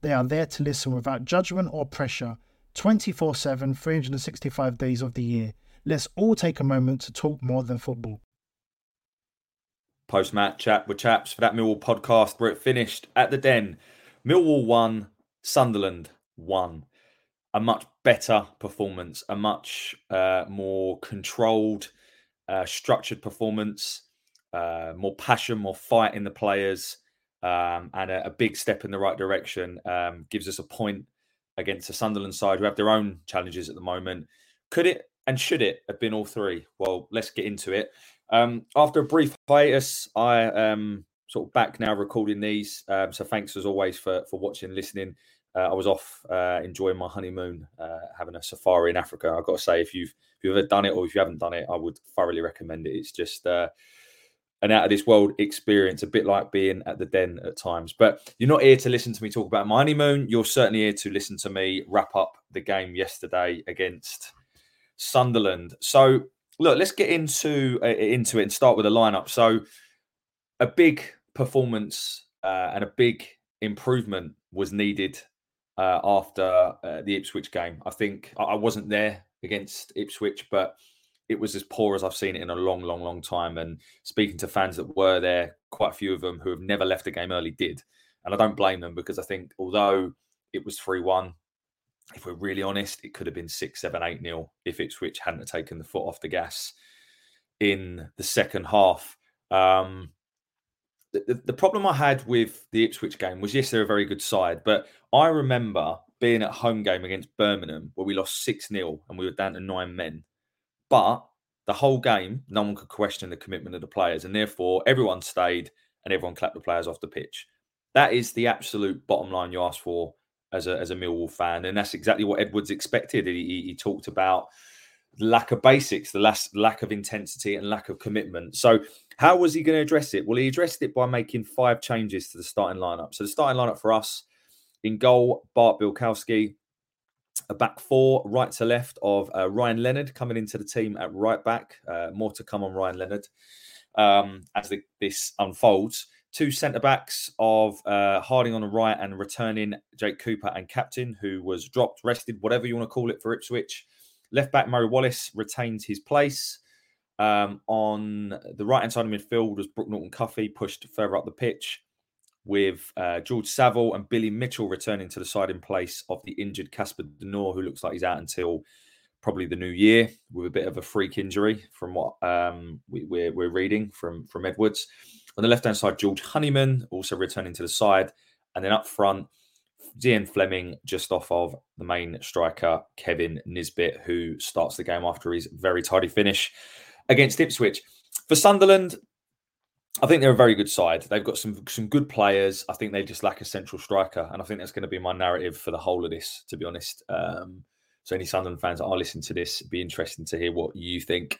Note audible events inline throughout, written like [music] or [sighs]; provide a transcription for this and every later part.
They are there to listen without judgment or pressure 24 7, 365 days of the year. Let's all take a moment to talk more than football. Post match chat with chaps for that Millwall podcast where it finished at the Den. Millwall won, Sunderland won. A much better performance, a much uh, more controlled, uh, structured performance, uh, more passion, more fight in the players um, and a, a, big step in the right direction. Um, gives us a point against the Sunderland side who have their own challenges at the moment. Could it and should it have been all three? Well, let's get into it. Um, after a brief hiatus, I am sort of back now recording these. Um, so thanks as always for for watching, listening. Uh, I was off uh, enjoying my honeymoon, uh, having a safari in Africa. I've got to say, if you've if you've ever done it or if you haven't done it, I would thoroughly recommend it. It's just uh, an out of this world experience, a bit like being at the den at times. But you're not here to listen to me talk about my honeymoon. You're certainly here to listen to me wrap up the game yesterday against Sunderland. So look, let's get into uh, into it and start with the lineup. So a big performance uh, and a big improvement was needed uh, after uh, the Ipswich game. I think I wasn't there against Ipswich, but it was as poor as I've seen it in a long, long, long time. And speaking to fans that were there, quite a few of them who have never left a game early did. And I don't blame them because I think although it was 3 1, if we're really honest, it could have been 6 7 8 nil if Ipswich hadn't taken the foot off the gas in the second half. Um, the, the problem I had with the Ipswich game was yes, they're a very good side, but I remember being at home game against Birmingham where we lost 6 0 and we were down to nine men but the whole game, no one could question the commitment of the players, and therefore everyone stayed and everyone clapped the players off the pitch. That is the absolute bottom line you ask for as a as a Millwall fan, and that's exactly what Edwards expected. He, he talked about lack of basics, the last lack of intensity and lack of commitment. So, how was he going to address it? Well, he addressed it by making five changes to the starting lineup. So, the starting lineup for us in goal: Bart Bialkowski, a back four, right to left of uh, Ryan Leonard coming into the team at right back. Uh, more to come on Ryan Leonard um, as the, this unfolds. Two centre backs of uh, Harding on the right and returning Jake Cooper and captain, who was dropped, rested, whatever you want to call it for Ipswich. Left back Murray Wallace retains his place. Um, on the right hand side of midfield was Brooke Norton Cuffy pushed further up the pitch with uh, George Saville and Billy Mitchell returning to the side in place of the injured Casper De Norre, who looks like he's out until probably the new year with a bit of a freak injury from what um, we, are we're, we're reading from, from Edwards. On the left hand side, George Honeyman also returning to the side. And then up front, Zian Flemming just off of the main striker, Kevin Nisbet, who starts the game after his very tidy finish against Ipswich. For Sunderland, I think they're a very good side. They've got some some good players. I think they just lack a central striker, and I think that's going to be my narrative for the whole of this. To be honest, um, so any Sunderland fans that are listening to this, be interesting to hear what you think.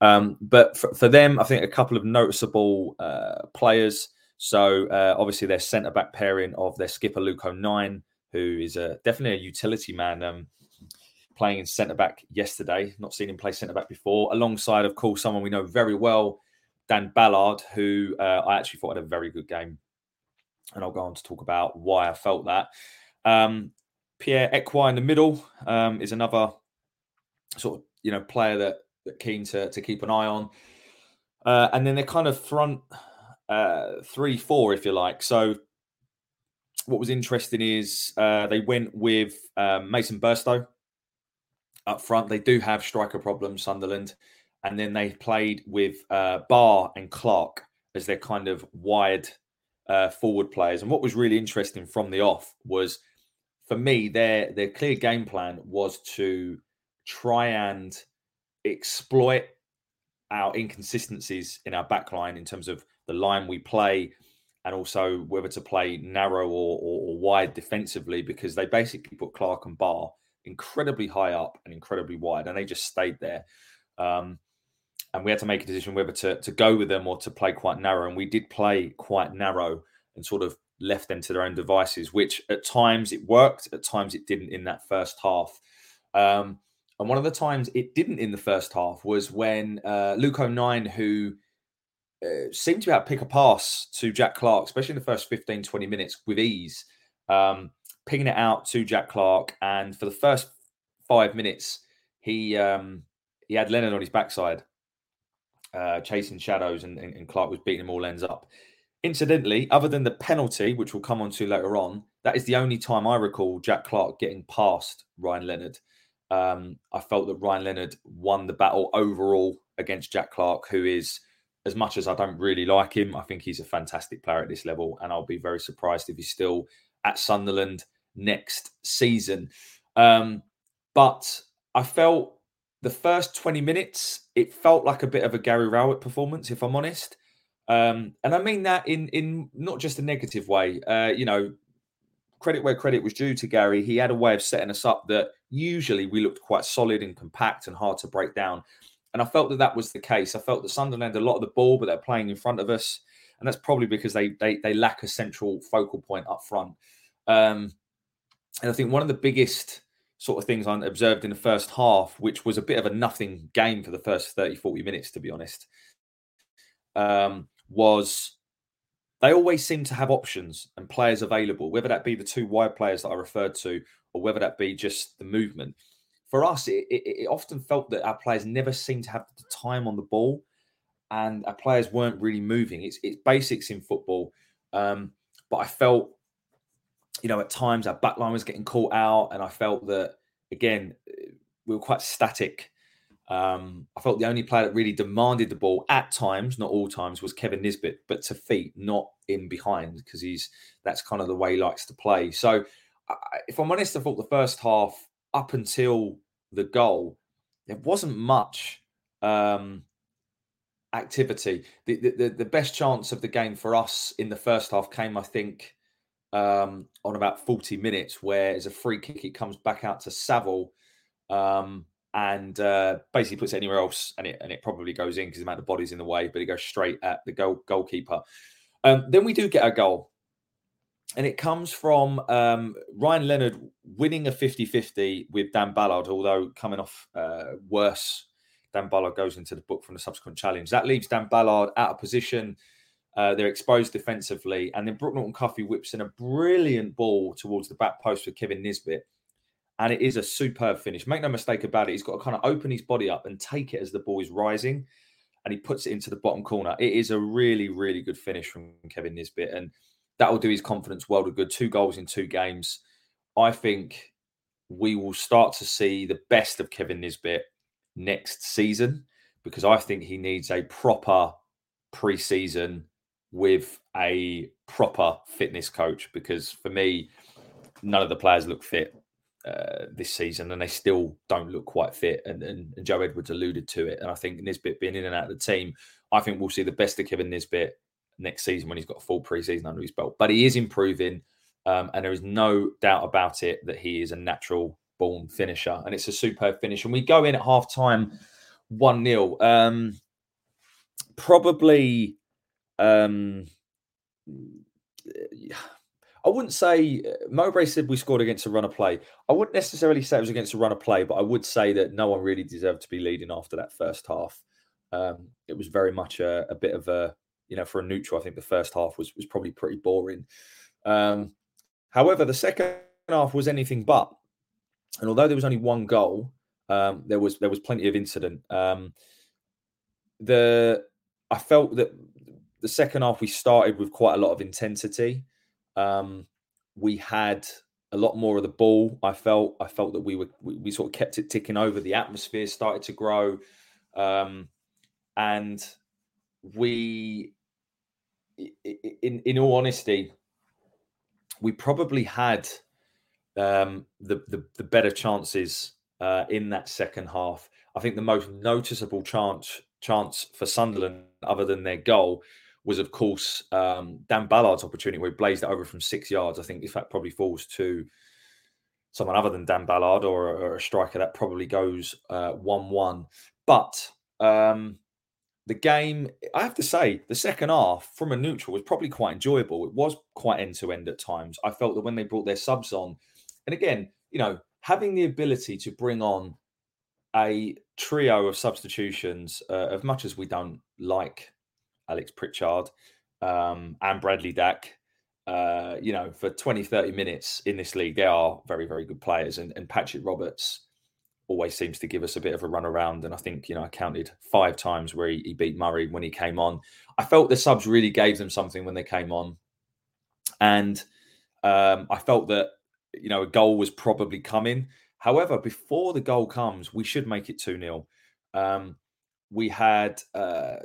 Um, but for, for, them, I think a couple of noticeable uh, players. So uh, obviously their centre back pairing of their skipper Luke O'Nien, who is a, definitely a utility man. Um, playing in centre back yesterday, not seen him play centre back before. Alongside, of course, someone we know very well Dan Ballard, who uh, I actually thought had a very good game. And I'll go on to talk about why I felt that. Um, Pierre Ekwah in the middle um, is another sort of you know player that, that keen to to keep an eye on. Uh, and then they're kind of front uh, three four, if you like. So what was interesting is uh, they went with um, Mason Burstow up front. They do have striker problems, Sunderland, and then they played with uh, Ba and Clarke as their kind of wide uh, forward players. And what was really interesting from the off was, for me, their their clear game plan was to try and exploit our inconsistencies in our backline in terms of the line we play and also whether to play narrow or, or, or, wide defensively because they basically put Clarke and Ba incredibly high up and incredibly wide and they just stayed there. Um, and we had to make a decision whether to, to go with them or to play quite narrow. And we did play quite narrow and sort of left them to their own devices, which at times it worked, at times it didn't in that first half. Um, and one of the times it didn't in the first half was when uh, Luke O'Nien, who uh, seemed to be able to pick a pass to Jack Clarke, especially in the first 15, 20 minutes with ease, um, picking it out to Jack Clarke. And for the first five minutes, he um, he had Leonard on his backside, uh, chasing shadows, and, and, Clarke was beating him all ends up. Incidentally, other than the penalty, which we'll come on to later on, that is the only time I recall Jack Clarke getting past Ryan Leonard. Um, I felt that Ryan Leonard won the battle overall against Jack Clarke, who is, as much as I don't really like him, I think he's a fantastic player at this level. And I'll be very surprised if he's still at Sunderland next season. Um, but I felt the first 20 minutes, it felt like a bit of a Gary Rowett performance, if I'm honest. Um, and I mean that in in not just a negative way. Uh, you know, credit where credit was due to Gary. He had a way of setting us up that usually we looked quite solid and compact and hard to break down. And I felt that that was the case. I felt that Sunderland had a lot of the ball, but they're playing in front of us, and that's probably because they they they lack a central focal point up front. Um, and I think one of the biggest sort of things I observed in the first half, which was a bit of a nothing game for the first 30, 40 minutes, to be honest, um, was they always seem to have options and players available, whether that be the two wide players that I referred to or whether that be just the movement. For us, it, it, it often felt that our players never seemed to have the time on the ball and our players weren't really moving. It's, it's basics in football. Um, but I felt, you know, at times our backline was getting caught out, and I felt that, again, we were quite static um, I felt the only player that really demanded the ball at times, not all times, was Kevin Nisbet, but to feet, not in behind, because he's that's kind of the way he likes to play. So, I, if I'm honest, I thought the first half up until the goal, there wasn't much um, activity. The, the, the best chance of the game for us in the first half came, I think, um, on about 40 minutes, where as a free kick, it comes back out to Saville. Um, and uh, basically puts it anywhere else, and it and it probably goes in because the amount of bodies in the way, but it goes straight at the goal goalkeeper. Um, then we do get a goal, and it comes from um, Ryan Leonard winning a 50-50 with Dan Ballard, although coming off uh, worse. Dan Ballard goes into the book from the subsequent challenge. That leaves Dan Ballard out of position. Uh, they're exposed defensively, and then Brooke Norton Cuffy whips in a brilliant ball towards the back post for Kevin Nisbet and it is a superb finish. Make no mistake about it. He's got to kind of open his body up and take it as the ball is rising, and he puts it into the bottom corner. It is a really, really good finish from Kevin Nisbet, and that will do his confidence world of good. Two goals in two games. I think we will start to see the best of Kevin Nisbet next season because I think he needs a proper pre-season with a proper fitness coach. Because for me, none of the players look fit uh, this season, and they still don't look quite fit. And, and, and, Joe Edwards alluded to it. And I think Nisbet being in and out of the team, I think we'll see the best of Kevin Nisbet next season when he's got a full preseason under his belt. But he is improving, um, and there is no doubt about it that he is a natural born finisher, and it's a superb finish. And we go in at half time, one 0 um, Probably. Um, I wouldn't say uh, Mowbray said we scored against a run of play. I wouldn't necessarily say it was against a run of play, but I would say that no one really deserved to be leading after that first half. Um, it was very much a, a, bit of a, you know, for a neutral, I think the first half was was probably pretty boring. Um, however, the second half was anything but. And although there was only one goal, Um, there was there was plenty of incident. Um, the I felt that the second half we started with quite a lot of intensity. Um, we had a lot more of the ball. I felt I felt that we were we, we sort of kept it ticking over. The atmosphere started to grow, um, and we, in in all honesty, we probably had um, the, the the better chances uh, in that second half. I think the most noticeable chance chance for Sunderland, other than their goal, was of course um, Dan Ballard's opportunity where he blazed it over from six yards. I think if that probably falls to someone other than Dan Ballard or, or a striker, that probably goes uh, one-one. But um, the game, I have to say, the second half from a neutral was probably quite enjoyable. It was quite end to end at times. I felt that when they brought their subs on, and again, you know, having the ability to bring on a trio of substitutions, uh, as much as we don't like Alex Pritchard um, and Bradley Dack, uh, you know, for 20, 30 minutes in this league, they are very, very good players. And, and Patrick Roberts always seems to give us a bit of a run around. And I think, you know, I counted five times where he, he beat Murray when he came on. I felt the subs really gave them something when they came on. And um, I felt that, you know, a goal was probably coming. However, before the goal comes, we should make it 2 0. Um, we had uh,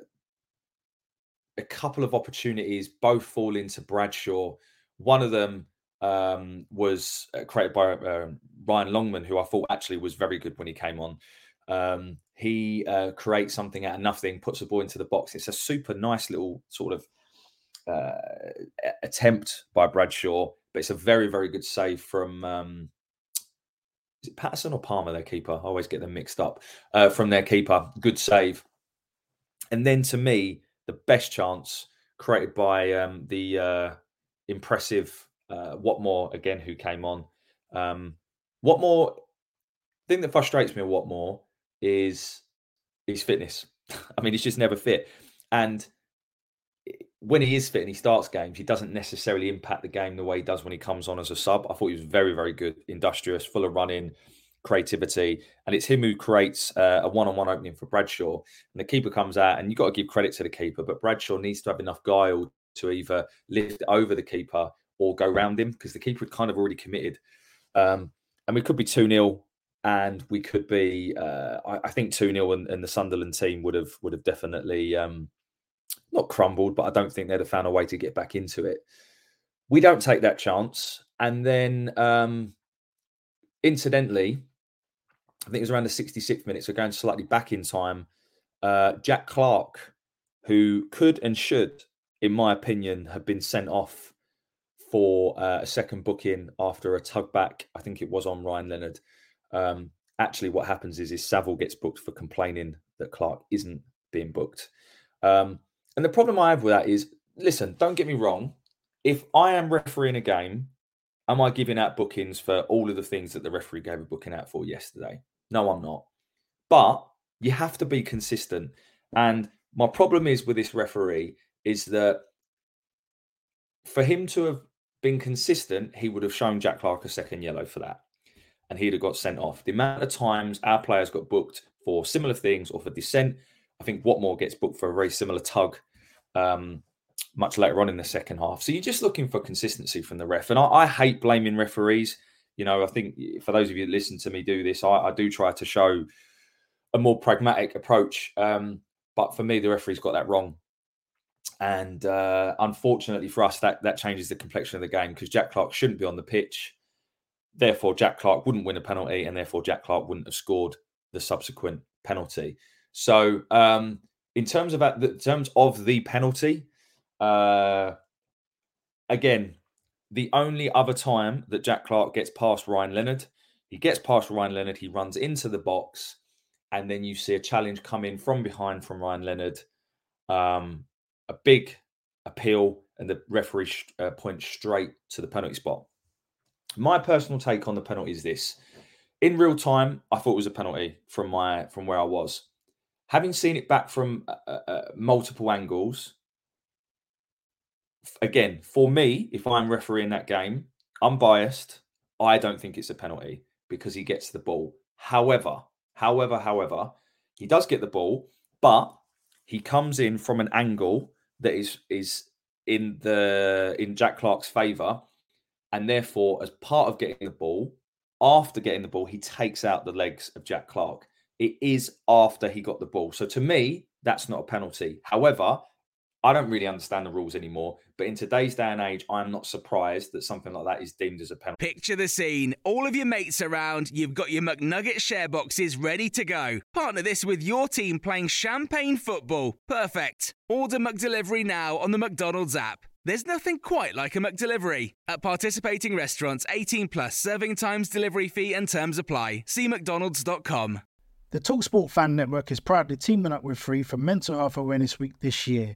a couple of opportunities, both fall into Bradshaw. One of them um, was uh, created by uh, Ryan Longman, who I thought actually was very good when he came on. Um, he uh, creates something out of nothing, puts the ball into the box. It's a super nice little sort of uh, attempt by Bradshaw, but it's a very, very good save from um, is it Patterson or Palmer, their keeper? I always get them mixed up. Uh, from their keeper, good save. And then to me, the best chance created by um, the uh, impressive uh, Watmore again, who came on. Um, Watmore, thing that frustrates me with Watmore is his fitness. [laughs] I mean, he's just never fit. And when he is fit and he starts games, he doesn't necessarily impact the game the way he does when he comes on as a sub. I thought he was very, very good, industrious, full of running, creativity, and it's him who creates uh, a one-on-one opening for Bradshaw. And the keeper comes out, and you've got to give credit to the keeper, but Bradshaw needs to have enough guile to either lift over the keeper or go round him because the keeper had kind of already committed. Um, and we could be 2 0 and we could be, uh, I, think 2 0 and, and, the Sunderland team would have would have definitely um, not crumbled, but I don't think they'd have found a way to get back into it. We don't take that chance. And then, um, incidentally, I think it was around the 66th minute, so going slightly back in time. Uh, Jack Clarke, who could and should, in my opinion, have been sent off for uh, a second booking after a tug back. I think it was on Ryan Leonard. Um, actually, what happens is, is Saville gets booked for complaining that Clarke isn't being booked. Um, and the problem I have with that is, listen, don't get me wrong. If I am refereeing a game, am I giving out bookings for all of the things that the referee gave a booking out for yesterday? No, I'm not. But you have to be consistent. And my problem is with this referee is that for him to have been consistent, he would have shown Jack Clarke a second yellow for that. And he'd have got sent off. The amount of times our players got booked for similar things or for dissent I think Watmore gets booked for a very similar tug um, much later on in the second half. So you're just looking for consistency from the ref. And I, I, hate blaming referees. You know, I think for those of you that listen to me do this, I, I do try to show a more pragmatic approach. Um, but for me, the referee's got that wrong. And uh, unfortunately for us, that, that changes the complexion of the game because Jack Clarke shouldn't be on the pitch. Therefore, Jack Clarke wouldn't win a penalty, and therefore, Jack Clarke wouldn't have scored the subsequent penalty. So, um, in terms of that, in terms of the penalty, uh, again, the only other time that Jack Clarke gets past Ryan Leonard, he gets past Ryan Leonard, he runs into the box, and then you see a challenge come in from behind from Ryan Leonard, um, a big appeal, and the referee sh- uh, points straight to the penalty spot. My personal take on the penalty is this: in real time, I thought it was a penalty from my from where I was having seen it back from uh, uh, multiple angles, again, for me, if I'm refereeing that game, I'm biased. I don't think it's a penalty because he gets the ball. However, However, however, he does get the ball, but he comes in from an angle that is is in the in Jack Clarke's favour, and therefore, as part of getting the ball, after getting the ball, he takes out the legs of Jack Clarke. It is after he got the ball. So to me, that's not a penalty. However, I don't really understand the rules anymore, but in today's day and age, I'm not surprised that something like that is deemed as a penalty. Picture the scene. All of your mates around, you've got your McNugget share boxes ready to go. Partner this with your team playing champagne football. Perfect. Order McDelivery now on the McDonald's app. There's nothing quite like a McDelivery. At participating restaurants, 18 plus serving times, delivery fee, and terms apply. See McDonald's.com. The Talksport Fan Network is proudly teaming up with Free for Mental Health Awareness Week this year.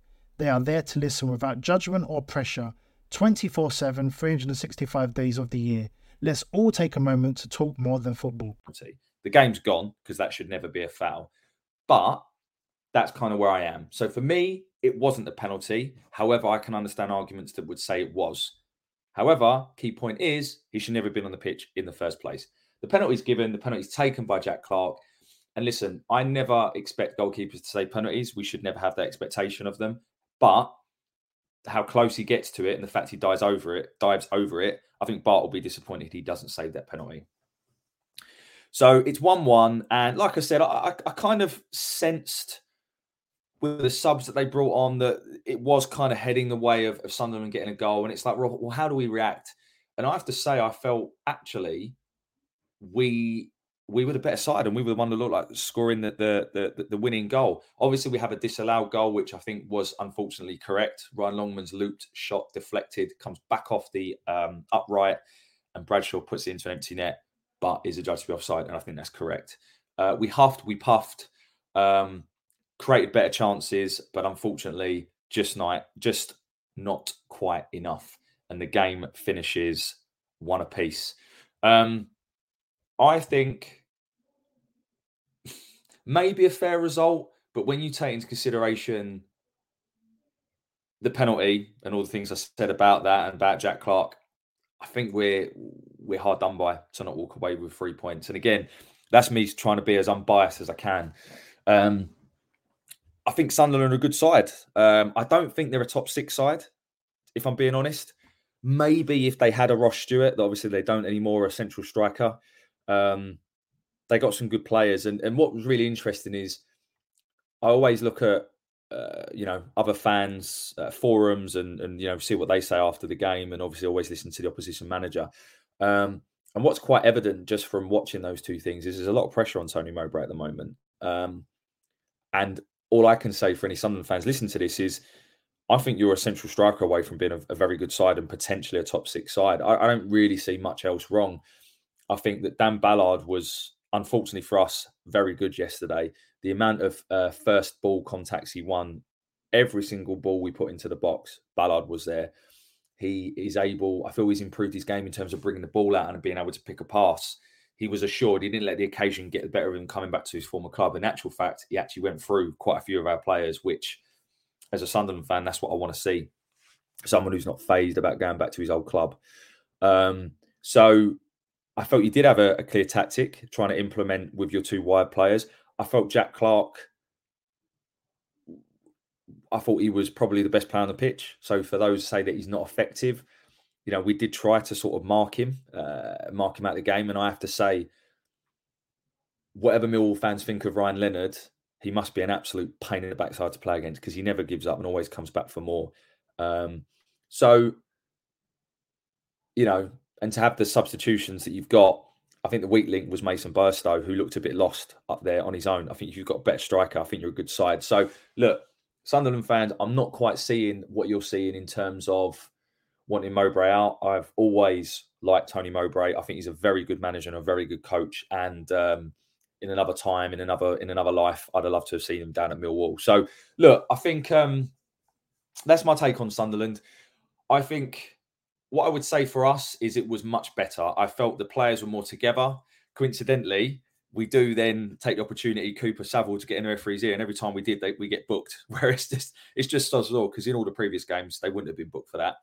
They are there to listen without judgment or pressure 24 7, 365 days of the year. Let's all take a moment to talk more than football. The game's gone because that should never be a foul. But that's kind of where I am. So for me, it wasn't a penalty. However, I can understand arguments that would say it was. However, key point is he should never have been on the pitch in the first place. The penalty's given, the penalty's taken by Jack Clarke. And listen, I never expect goalkeepers to say penalties. We should never have that expectation of them. But how close he gets to it and the fact he dives over it, dives over it, I think Bart will be disappointed he doesn't save that penalty. So it's 1 1. And like I said, I, I kind of sensed with the subs that they brought on that it was kind of heading the way of, of Sunderland getting a goal. And it's like, well, how do we react? And I have to say, I felt actually we we were the better side and we were the one that looked like scoring the, the the, the winning goal. Obviously, we have a disallowed goal, which I think was unfortunately correct. Ryan Longman's looped shot deflected, comes back off the um, upright, and Bradshaw puts it into an empty net, but is adjudged to be offside, and I think that's correct. Uh, we huffed, we puffed, um, created better chances, but unfortunately, just not just not quite enough, and the game finishes one apiece. Um, I think maybe a fair result, but when you take into consideration the penalty and all the things I said about that and about Jack Clarke, I think we're we're hard done by to not walk away with three points. And again, that's me trying to be as unbiased as I can. Um, I think Sunderland are a good side. Um, I don't think they're a top six side, if I'm being honest. Maybe if they had a Ross Stewart, that obviously they don't anymore, a central striker. Um, they got some good players, and and what was really interesting is I always look at uh, you know other fans uh, forums and and you know see what they say after the game, and obviously always listen to the opposition manager. Um, and what's quite evident just from watching those two things is there's a lot of pressure on Tony Mowbray at the moment. Um, and all I can say for any Sunderland fans listening to this is, I think you're a central striker away from being a, a very good side and potentially a top six side. I, I, don't really see much else wrong. I think that Dan Ballard was unfortunately for us, very good yesterday. The amount of uh, first ball contacts he won, every single ball we put into the box, Ballard was there. He is able, I feel he's improved his game in terms of bringing the ball out and being able to pick a pass. He was assured he didn't let the occasion get the better of him coming back to his former club. In actual fact, he actually went through quite a few of our players, which, as a Sunderland fan, that's what I want to see. Someone who's not phased about going back to his old club. Um, so I felt you did have a, a, clear tactic trying to implement with your two wide players. I felt Jack Clarke. I thought he was probably the best player on the pitch. So for those who say that he's not effective, you know, we did try to sort of mark him, uh, mark him out of the game. And I have to say, whatever Millwall fans think of Ryan Leonard, he must be an absolute pain in the backside to play against because he never gives up and always comes back for more. Um, so, you know, and to have the substitutions that you've got, I think the weak link was Mason Burstow, who looked a bit lost up there on his own. I think you've got a better striker, I think you're a good side. So look, Sunderland fans, I'm not quite seeing what you're seeing in terms of wanting Mowbray out. I've always liked Tony Mowbray. I think he's a very good manager and a very good coach. And um, in another time, in another in another life, I'd have loved to have seen him down at Millwall. So look, I think um, that's my take on Sunderland. I think what I would say for us is it was much better. I felt the players were more together. Coincidentally, we do then take the opportunity, Cooper Saville, to get in the referee's ear, and every time we did, they, we get booked. [laughs] Whereas this, it's just as well because in all the previous games they wouldn't have been booked for that.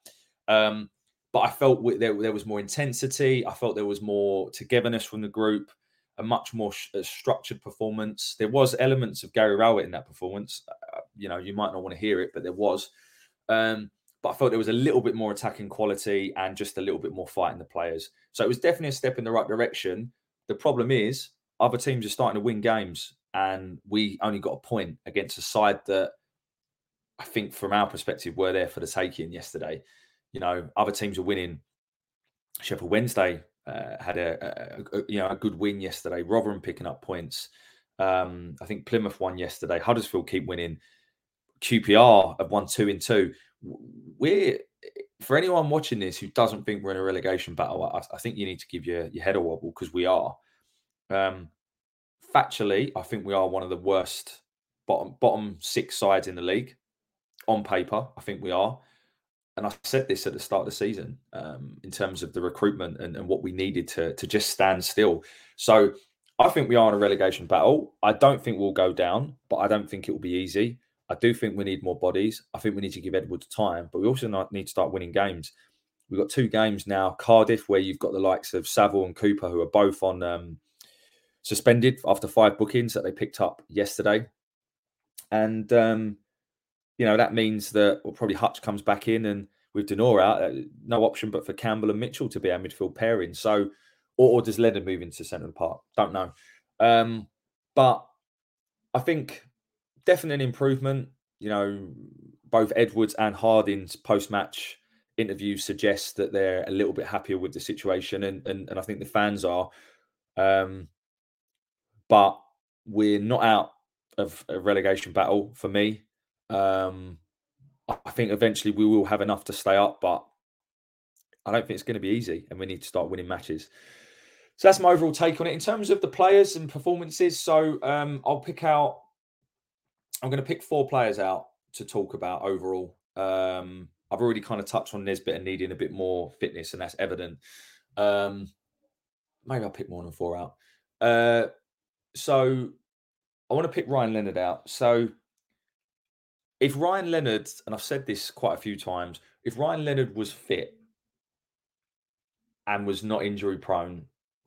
Um, but I felt there, there was more intensity. I felt there was more togetherness from the group, a much more sh- a structured performance. There was elements of Gary Rowett in that performance. Uh, you know, you might not want to hear it, but there was. Um, but I felt there was a little bit more attacking quality and just a little bit more fight in the players. So it was definitely a step in the right direction. The problem is other teams are starting to win games, and we only got a point against a side that I think, from our perspective, were there for the taking yesterday. You know, other teams are winning. Sheffield Wednesday uh, had a, a, a, you know a good win yesterday. Rotherham picking up points. Um, I think Plymouth won yesterday. Huddersfield keep winning. QPR have won two in two. We're for anyone watching this who doesn't think we're in a relegation battle. I, I think you need to give your your head a wobble because we are. Um, factually, I think we are one of the worst bottom bottom six sides in the league. On paper, I think we are. And I said this at the start of the season um, in terms of the recruitment and, and what we needed to, to just stand still. So I think we are in a relegation battle. I don't think we'll go down, but I don't think it will be easy. I do think we need more bodies. I think we need to give Edwards time, but we also need to start winning games. We've got two games now Cardiff, where you've got the likes of Saville and Cooper, who are both on um, suspended after five bookings that they picked up yesterday. And, um, you know, that means that well, probably Hutch comes back in and with De out, uh, no option but for Campbell and Mitchell to be our midfield pairing. So, or, or does Leonard move into centre of the park? Don't know. Um, but I think definitely an improvement. You know, both Edwards and Harding's post match interviews suggest that they're a little bit happier with the situation, and and, and I think the fans are. Um, but we're not out of a relegation battle for me. Um, I think eventually we will have enough to stay up, but I don't think it's going to be easy, and we need to start winning matches. So that's my overall take on it. In terms of the players and performances, so um, I'll pick out. I'm going to pick four players out to talk about overall. Um, I've already kind of touched on Nisbet and needing a bit more fitness, and that's evident. Um, maybe I'll pick more than four out. Uh, so I want to pick Ryan Leonard out. So if Ryan Leonard, and I've said this quite a few times, if Ryan Leonard was fit and was not injury prone,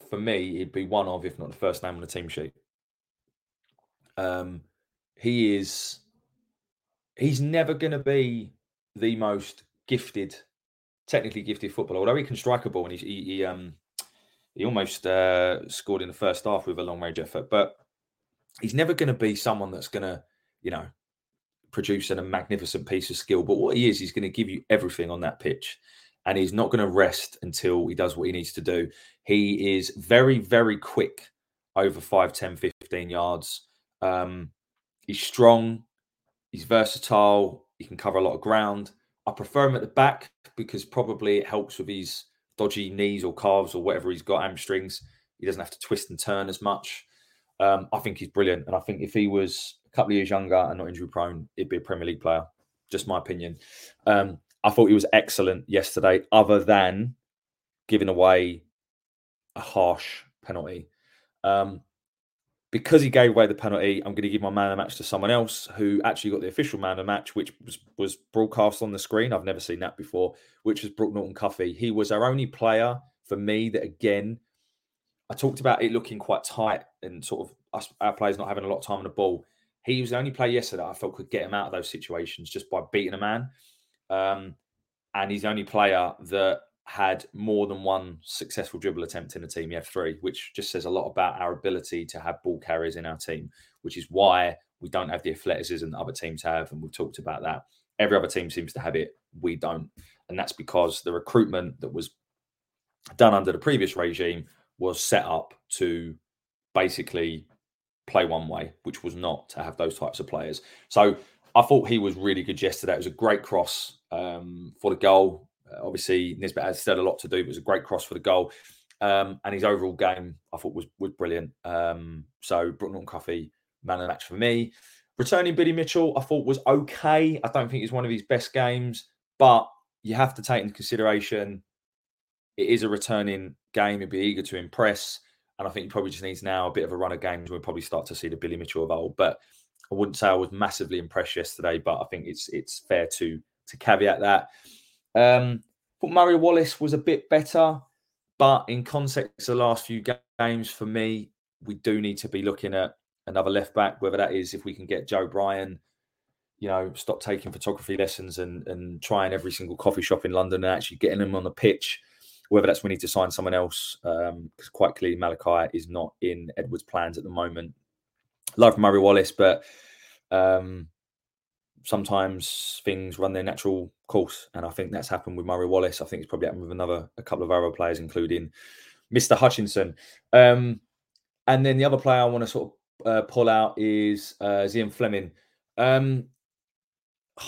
for me, he'd be one of, if not the first name on the team sheet. Um, he is, he's never going to be the most gifted, technically gifted footballer, although he can strike a ball and he, he, he um, he almost uh, scored in the first half with a long range effort, but he's never going to be someone that's going to, you know, produce a magnificent piece of skill. But what he is, he's going to give you everything on that pitch. And he's not going to rest until he does what he needs to do. He is very, very quick over 5, 10, 15 yards. Um, he's strong. He's versatile. He can cover a lot of ground. I prefer him at the back because probably it helps with his dodgy knees or calves or whatever he's got, hamstrings. He doesn't have to twist and turn as much. Um, I think he's brilliant. And I think if he was a couple of years younger and not injury prone, he'd be a Premier League player. Just my opinion. Um, I thought he was excellent yesterday, other than giving away a harsh penalty. Um, because he gave away the penalty, I'm going to give my man of the match to someone else who actually got the official man of the match, which was, was broadcast on the screen. I've never seen that before, which was Brooke Norton Cuffy. He was our only player for me that, again, I talked about it looking quite tight and sort of us, our players not having a lot of time on the ball. He was the only player yesterday I felt could get him out of those situations just by beating a man. Um, and he's the only player that had more than one successful dribble attempt in the team. He had three, which just says a lot about our ability to have ball carriers in our team, which is why we don't have the athleticism that other teams have. And we've talked about that. Every other team seems to have it. We don't. And that's because the recruitment that was done under the previous regime was set up to basically play one way, which was not to have those types of players. So I thought he was really good yesterday. It was a great cross um, for the goal. Uh, obviously, Nisbet has still a lot to do, but it was a great cross for the goal. Um, and his overall game, I thought, was was brilliant. Um, so Brooke Norton-Cuffy, man of the match for me. Returning Billy Mitchell, I thought was okay. I don't think it's one of his best games, but you have to take into consideration it is a returning game. He'd be eager to impress. And I think he probably just needs now a bit of a run of games. We'll probably start to see the Billy Mitchell of old. But I wouldn't say I was massively impressed yesterday, but I think it's it's fair to to caveat that. Um, thought Murray Wallace was a bit better, but in context of the last few games, for me, we do need to be looking at another left back, whether that is if we can get Joe Bryan, you know, stop taking photography lessons and and trying every single coffee shop in London and actually getting him on the pitch. Whether that's we need to sign someone else, because um, quite clearly Malachi is not in Edwards' plans at the moment. Love Murray Wallace, but um, sometimes things run their natural course, and I think that's happened with Murray Wallace. I think it's probably happened with another a couple of other players, including Mr. Hutchinson. Um, and then the other player I want to sort of uh, pull out is uh, Zian Flemming. Um, [sighs]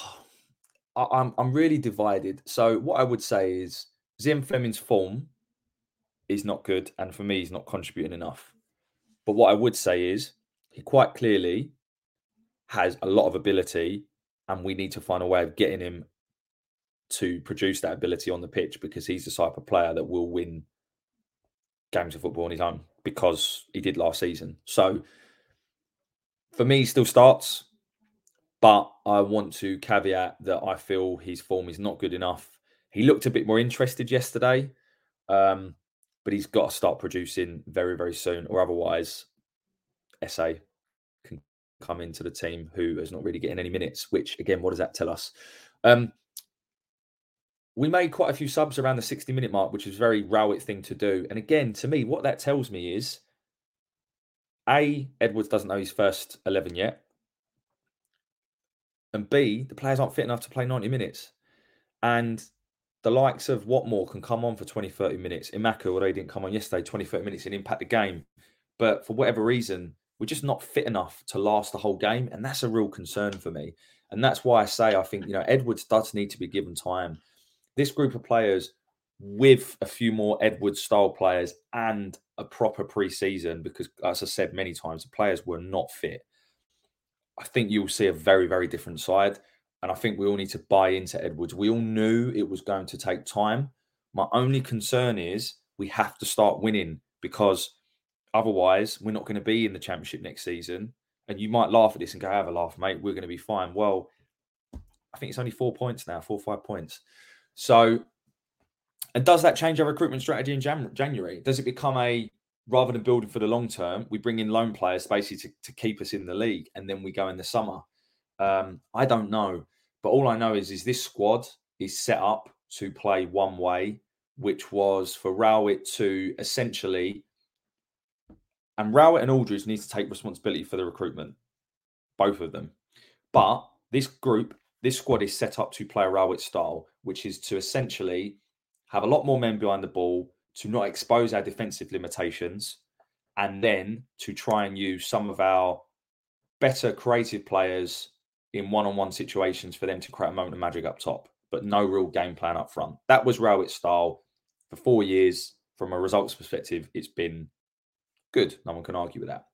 I, I'm I'm really divided. So what I would say is Zian Flemming's form is not good, and for me, he's not contributing enough. But what I would say is he quite clearly has a lot of ability, and we need to find a way of getting him to produce that ability on the pitch because he's the type of player that will win games of football on his own because he did last season. So for me, he still starts, but I want to caveat that I feel his form is not good enough. He looked a bit more interested yesterday, um, but he's got to start producing very, very soon, or otherwise, SA come into the team who is not really getting any minutes. Which, again, what does that tell us? Um, we made quite a few subs around the 60 minute mark, which is a very Rowett thing to do. And again, to me, what that tells me is A, Edwards doesn't know his first 11 yet. And B, the players aren't fit enough to play 90 minutes. And the likes of Watmore can come on for 20, 30 minutes. Emakhu, although he didn't come on yesterday, 20, 30 minutes and impact the game. But for whatever reason, we're just not fit enough to last the whole game. And that's a real concern for me. And that's why I say I think, you know, Edwards does need to be given time. This group of players with a few more Edwards style players and a proper pre-season, because as I said many times, the players were not fit. I think you'll see a very, very different side. And I think we all need to buy into Edwards. We all knew it was going to take time. My only concern is we have to start winning because otherwise we're not going to be in the championship next season. And you might laugh at this and go, have a laugh, mate. We're going to be fine. Well, I think it's only four points now, four, or five points. So, and does that change our recruitment strategy in Jan- January? Does it become a rather than building for the long term, we bring in loan players basically to, to keep us in the league, and then we go in the summer. Um, I don't know, but all I know is is this squad is set up to play one way, which was for Rowett to essentially, and Rowett and Aldridge need to take responsibility for the recruitment, both of them. But this group, this squad is set up to play a Rowett style, which is to essentially have a lot more men behind the ball, to not expose our defensive limitations and then to try and use some of our better creative players in one-on-one situations for them to create a moment of magic up top, but no real game plan up front. That was Rowett's style for four years. From a results perspective, it's been good. No one can argue with that.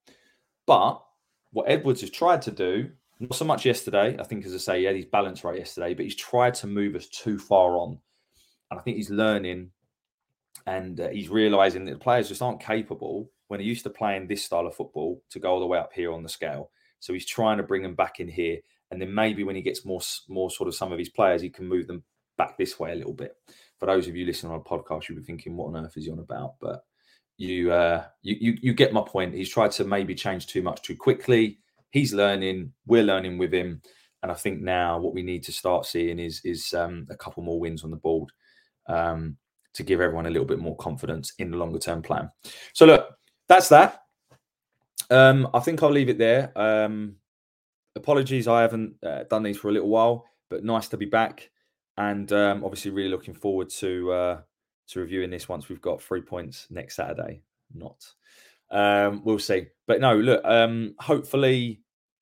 But what Edwards has tried to do, not so much yesterday, I think, as I say, he had his balance right yesterday, but he's tried to move us too far on. And I think he's learning and uh, he's realizing that the players just aren't capable when they're used to playing this style of football to go all the way up here on the scale. So he's trying to bring them back in here, and then maybe when he gets more more sort of some of his players, he can move them back this way a little bit. For those of you listening on a podcast, you'll be thinking, "What on earth is he on about?" But you, uh, you, you, you get my point. He's tried to maybe change too much too quickly. He's learning. We're learning with him, and I think now what we need to start seeing is is um, a couple more wins on the board. Um, to give everyone a little bit more confidence in the longer term plan. So look, that's that. Um, I think I'll leave it there. Um, apologies, I haven't uh, done these for a little while, but nice to be back, and um, obviously really looking forward to uh, to reviewing this once we've got three points next Saturday. Not, um, we'll see. But no, look, um, hopefully.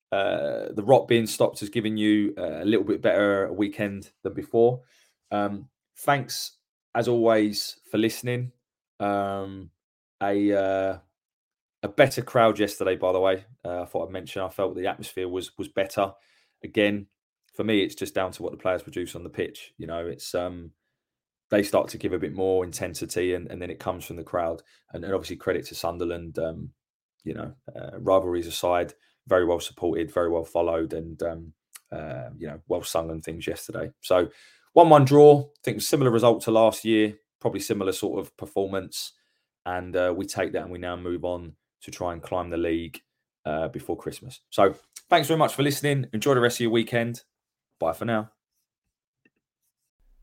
Uh, the rot being stopped has given you a little bit better weekend than before. Um, thanks as always, for listening. Um, a uh, a better crowd yesterday, by the way. Uh, I thought I'd mention. I felt the atmosphere was was better. Again, for me, it's just down to what the players produce on the pitch. You know, it's um, they start to give a bit more intensity, and, and then it comes from the crowd. And, and obviously, credit to Sunderland. Um, you know, uh, rivalries aside, very well supported, very well followed, and um, uh, you know, well sung and things yesterday. So, one-one draw. I think similar result to last year. Probably similar sort of performance, and uh, we take that and we now move on to try and climb the league uh, before Christmas. So, thanks very much for listening. Enjoy the rest of your weekend. Bye for now.